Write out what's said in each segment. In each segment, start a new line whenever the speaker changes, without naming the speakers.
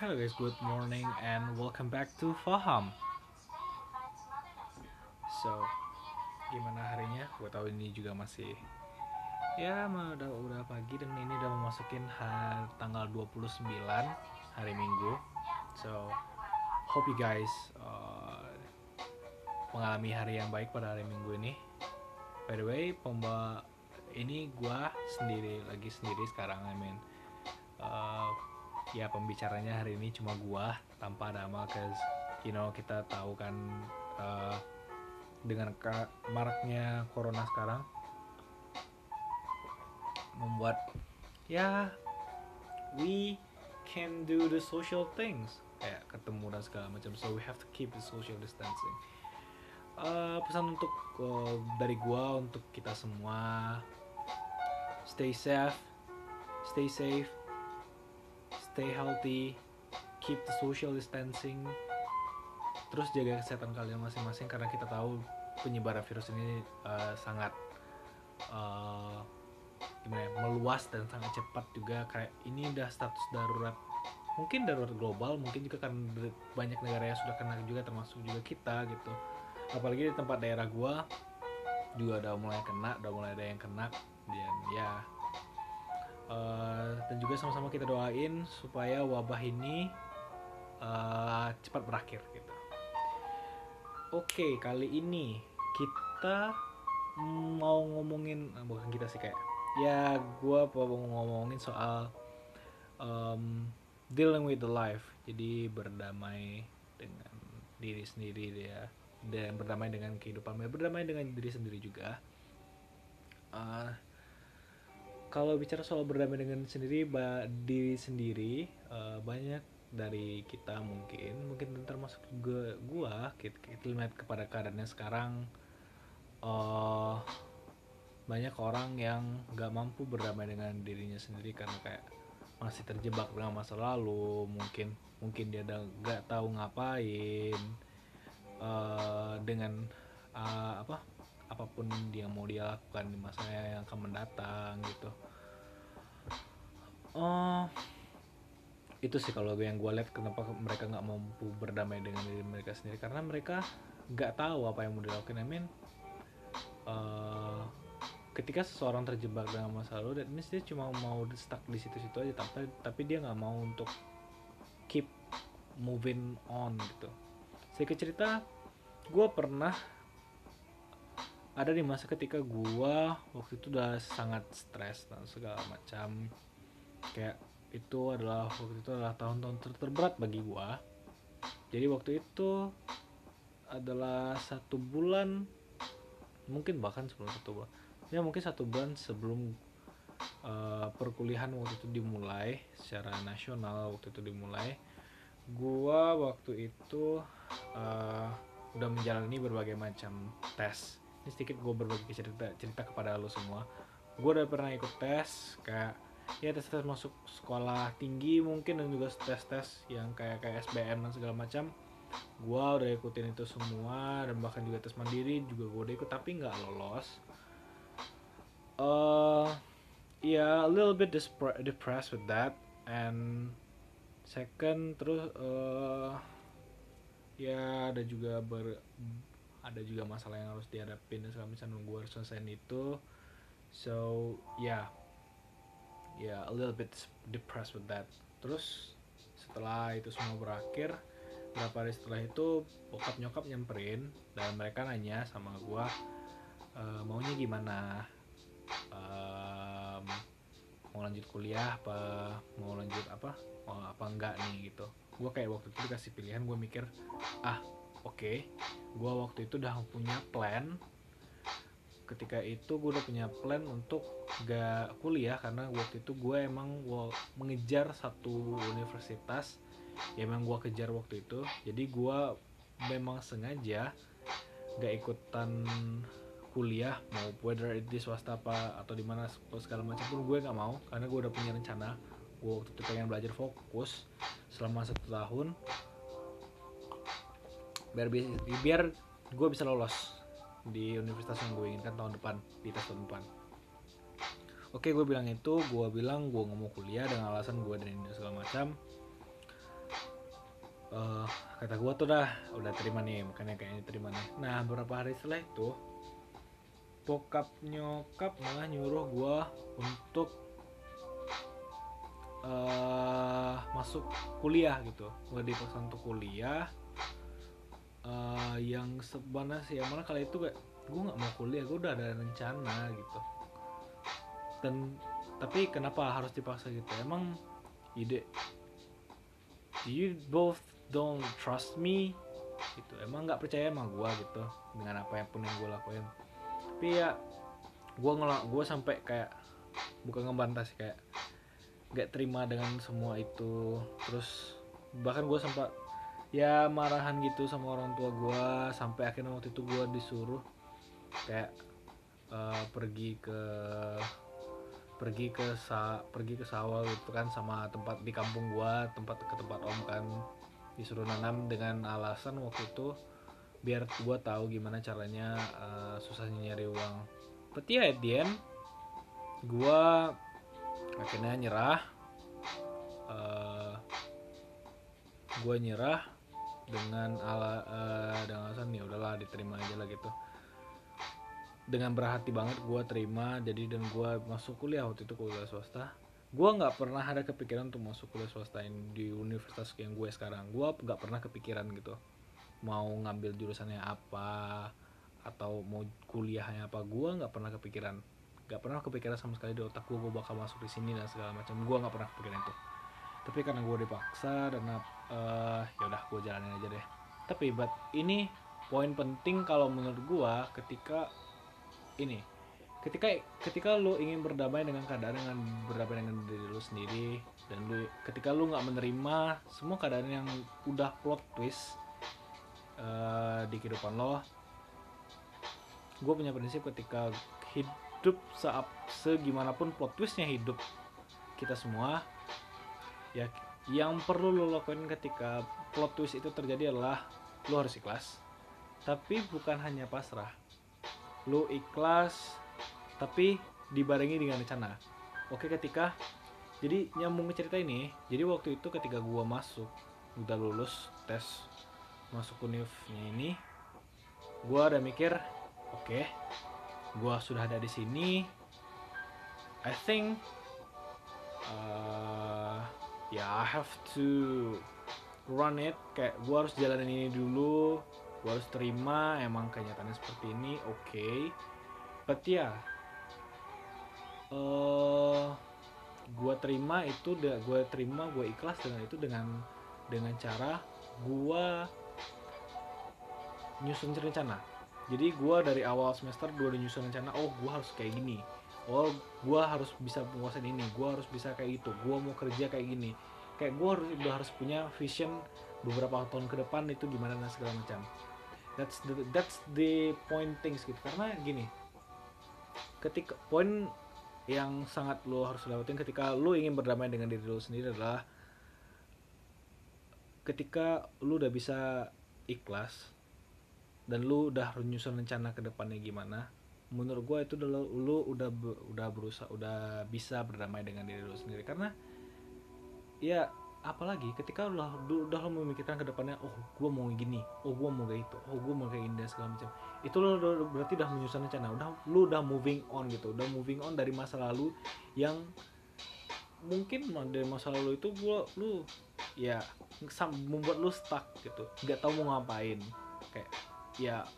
Hello guys, good morning and welcome back to Faham. So, gimana harinya? Gue tahu ini juga masih ya udah udah pagi dan ini udah memasukin hari tanggal 29 hari Minggu. So, hope you guys uh, mengalami hari yang baik pada hari Minggu ini. By the way, pembawa ini gua sendiri lagi sendiri sekarang I mean uh, ya pembicaranya hari ini cuma gua tanpa nama cause you know kita tahu kan uh, dengan maraknya corona sekarang membuat ya we can do the social things. Kayak ketemu dan segala macam so we have to keep the social distancing. Uh, pesan untuk uh, dari gua untuk kita semua stay safe stay safe stay healthy keep the social distancing terus jaga kesehatan kalian masing-masing karena kita tahu penyebaran virus ini uh, sangat uh, gimana ya meluas dan sangat cepat juga. Kayak ini udah status darurat mungkin darurat global mungkin juga kan banyak negara yang sudah kena juga termasuk juga kita gitu. Apalagi di tempat daerah gua juga udah mulai kena udah mulai ada yang kena dan ya uh, dan juga sama-sama kita doain supaya wabah ini uh, cepat berakhir gitu. Oke kali ini kita mau ngomongin eh, bukan kita sih kayak ya gua mau ngomongin soal um, dealing with the life. Jadi berdamai dengan diri sendiri ya. Dan berdamai dengan kehidupan berdamai dengan diri sendiri juga. Uh, kalau bicara soal berdamai dengan sendiri ba, diri sendiri uh, banyak dari kita mungkin mungkin termasuk juga gua kita, kita lihat kepada keadaannya sekarang uh, banyak orang yang gak mampu berdamai dengan dirinya sendiri karena kayak masih terjebak dengan masa lalu mungkin mungkin dia udah gak tahu ngapain uh, dengan uh, apa apa pun dia mau dia lakukan di masa yang akan mendatang gitu uh, itu sih kalau yang gue lihat kenapa mereka nggak mampu berdamai dengan diri mereka sendiri. Karena mereka nggak tahu apa yang mau dilakukan. I mean uh, ketika seseorang terjebak dengan masa lalu dan ini dia cuma mau stuck di situ-situ aja. Tapi tapi dia nggak mau untuk keep moving on gitu. Sedikit cerita gue pernah ada di masa ketika gue waktu itu udah sangat stres dan segala macam kayak itu adalah waktu itu adalah tahun-tahun ter terberat bagi gue jadi waktu itu adalah satu bulan mungkin bahkan sebelum satu bulan ya mungkin satu bulan sebelum uh, perkuliahan waktu itu dimulai secara nasional waktu itu dimulai gua waktu itu uh, udah menjalani berbagai macam tes. Ini sedikit gue berbagi cerita cerita kepada lo semua. Gue udah pernah ikut tes kayak ya tes tes masuk sekolah tinggi mungkin dan juga tes tes yang kayak kayak SBM dan segala macam. Gue udah ikutin itu semua dan bahkan juga tes mandiri juga gue udah ikut tapi nggak lolos. Uh, ya yeah, a little bit depressed with that. And second terus uh, ya ada juga ber ada juga masalah yang harus dihadapin dan segala macam gue harus selesaiin itu. So ya. yeah. Ya yeah, a little bit depressed with that. Terus setelah itu semua berakhir berapa hari setelah itu bokap nyokap nyamperin dan mereka nanya sama gue uh, maunya gimana? Um, mau lanjut kuliah apa mau lanjut apa? Mau apa enggak nih? Gitu. Gue kayak waktu itu dikasih pilihan gue mikir ah oke. Okay. gue waktu itu udah punya plan. Ketika itu gue udah punya plan untuk gak kuliah karena waktu itu gue emang gue mengejar satu universitas ya emang gue kejar waktu itu. Jadi gue memang sengaja gak ikutan kuliah mau whether di swasta apa atau di mana segala macam pun gue nggak mau karena gue udah punya rencana. Gue waktu itu pengen belajar fokus selama satu tahun. Biar biar gue bisa lolos di universitas yang gue inginkan tahun depan di tahun depan oke gue bilang itu gue bilang gue nggak mau kuliah dengan alasan gue dan ini segala macam. Eh, kata gue tuh dah udah terima nih makanya kayaknya terima nih. Nah beberapa hari setelah itu bokap nyokap malah nyuruh gue untuk eh masuk kuliah gitu. Gue dipaksa untuk kuliah. Eh, yang sebenarnya sih yang mana kali itu kayak gue nggak mau kuliah gue udah ada rencana gitu dan tapi kenapa harus dipaksa gitu? Emang ide. You both don't trust me? Gitu. Emang nggak percaya sama gue gitu dengan apa yang pun yang gue lakuin. Tapi ya gue ngelak gue sampai kayak bukan ngebantah sih kayak nggak terima dengan semua itu. Terus bahkan gue sempat ya marahan gitu sama orang tua gue sampai akhirnya waktu itu gue disuruh kayak eh, pergi ke pergi ke sa pergi ke sawah gitu kan sama tempat di kampung gua tempat ke tempat om kan. Disuruh nanam dengan alasan waktu itu biar gua tahu gimana caranya eh, susahnya nyari uang. At the end gua akhirnya nyerah. Eh, gua nyerah dengan ala eh, dengan alasan ya udahlah diterima aja lah gitu dengan berhati banget gue terima. Jadi dan gue masuk kuliah waktu itu kuliah swasta. Gue nggak pernah ada kepikiran untuk masuk kuliah swasta di universitas yang gue sekarang. Gue nggak pernah kepikiran gitu. Mau ngambil jurusannya apa atau mau kuliahnya apa gue nggak pernah kepikiran. Nggak pernah kepikiran sama sekali di otak gue gue bakal masuk di sini dan segala macam. Gue nggak pernah kepikiran itu. Tapi karena gue dipaksa dan eh ya udah gue jalanin aja deh. Tapi but ini poin penting kalau menurut gue ketika ini ketika ketika lu ingin berdamai dengan keadaan dengan berdamai dengan diri lu sendiri dan lu ketika lu nggak menerima semua keadaan yang udah plot twist eh, di kehidupan lo gue punya prinsip ketika hidup saat segimanapun plot twistnya hidup kita semua ya yang perlu lo lakuin ketika plot twist itu terjadi adalah lo harus ikhlas. Tapi bukan hanya pasrah lu ikhlas tapi dibarengi dengan rencana. Oke ketika jadi nyambung ke cerita ini jadi waktu itu ketika gua masuk udah lulus tes masuk univnya ini gua ada mikir oke gua sudah ada di sini I think uh, ya I have to run it kayak gua harus jalanin ini dulu gue harus terima emang kenyataannya seperti ini oke. But ya eh gue terima itu gue terima gue ikhlas dengan itu dengan dengan cara gue nyusun rencana. Jadi gue dari awal semester gue udah nyusun rencana oh gue harus kayak gini. Oh gue harus bisa menguasain ini gue harus bisa kayak itu gue mau kerja kayak gini. Kayak gue harus udah harus punya vision beberapa tahun ke depan itu gimana dan segala macam that's the that's the point things gitu. Karena gini ketika poin yang sangat lo harus lewatin ketika lo ingin berdamai dengan diri lo sendiri adalah ketika lo udah bisa ikhlas dan lu udah nyusun rencana ke depannya gimana menurut gue itu udah lu udah udah berusaha udah bisa berdamai dengan diri lu sendiri. Karena ya apalagi ketika lu udah lu memikirkan ke depannya oh gue mau gini oh gue mau kayak itu oh gue mau kayak ini dan segala macam. Itu udah- berarti udah menyusun rencana udah lu udah moving on gitu udah moving on dari masa lalu yang mungkin dari masa lalu itu gua lu ya membuat lu stuck gitu nggak tahu mau ngapain. Kayak ya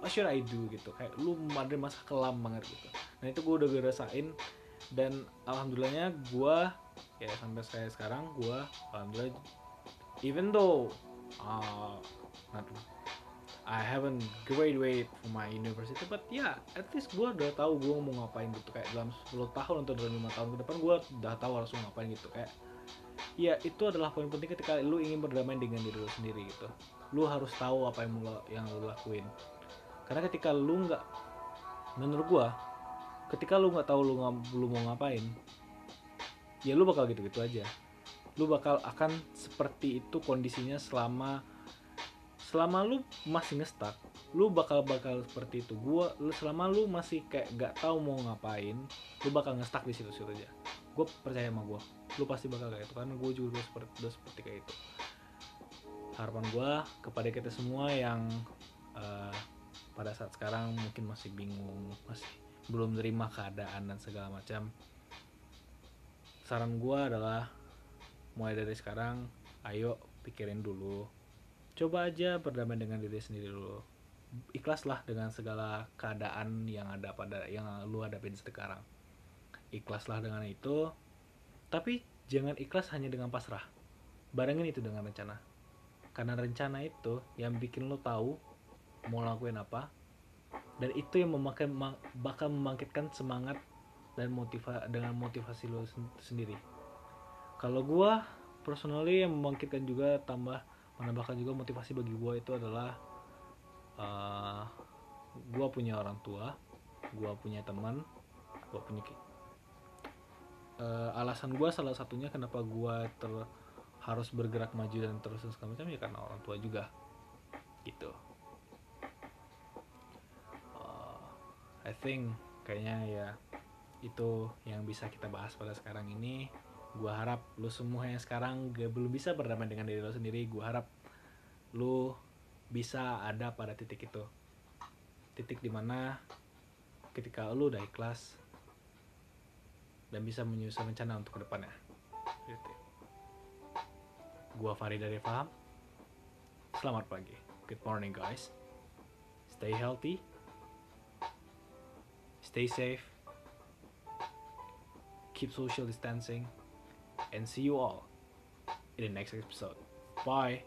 what should I do gitu kayak lu ada masa kelam banget gitu. Nah itu gue udah ngerasain dan alhamdulillahnya gue ya sampai saya sekarang gue alhamdulillah even though uh, not I haven't graduate from my university but ya at least gue udah tahu gue mau ngapain gitu kayak dalam 10 tahun atau dalam lima tahun ke depan gue udah tahu harus ngapain gitu kayak ya itu adalah poin penting ketika lu ingin berdamai dengan diri lu sendiri gitu. Lu harus tahu apa yang lu, yang lu lakuin. Karena ketika lu nggak menurut gua ketika lu nggak tahu lu, lu mau ngapain ya lu bakal gitu-gitu aja. Lu bakal akan seperti itu kondisinya selama selama lu masih ngestak lu bakal bakal seperti itu. Gua lu selama lu masih kayak nggak tahu mau ngapain lu bakal ngestak di situ-situ aja. Gue percaya sama gua. Lu pasti bakal kayak itu karena gue juga udah seperti udah seperti kayak itu. Harapan gue kepada kita semua yang uh, pada saat sekarang mungkin masih bingung masih belum terima keadaan dan segala macam saran gue adalah mulai dari sekarang ayo pikirin dulu. Coba aja berdamai dengan diri sendiri dulu. Ikhlaslah dengan segala keadaan yang ada pada yang lu hadapin sekarang. Ikhlaslah dengan itu tapi jangan ikhlas hanya dengan pasrah. Barengin itu dengan rencana. Karena rencana itu yang bikin lo tahu mau lakuin apa dan itu yang memakai bakal membangkitkan semangat dan motiva dengan motivasi lo sendiri. Kalau gua personally yang membangkitkan juga tambah menambahkan juga motivasi bagi gua itu adalah uh, gua punya orang tua gua punya teman gua punya uh, alasan gua salah satunya kenapa gua ter harus bergerak maju dan terus terus macam ya karena orang tua juga gitu. Uh, I think kayaknya ya itu yang bisa kita bahas pada sekarang ini gua harap lu semua yang sekarang gak belum bisa berdamai dengan diri lo sendiri gua harap lu bisa ada pada titik itu titik di mana ketika lu udah ikhlas dan bisa menyusun rencana untuk ke depannya gitu. Gua Farid dari Faham. Selamat pagi. Good morning guys. Stay healthy. Stay safe. Keep social distancing. And see you all in the next episode. Bye.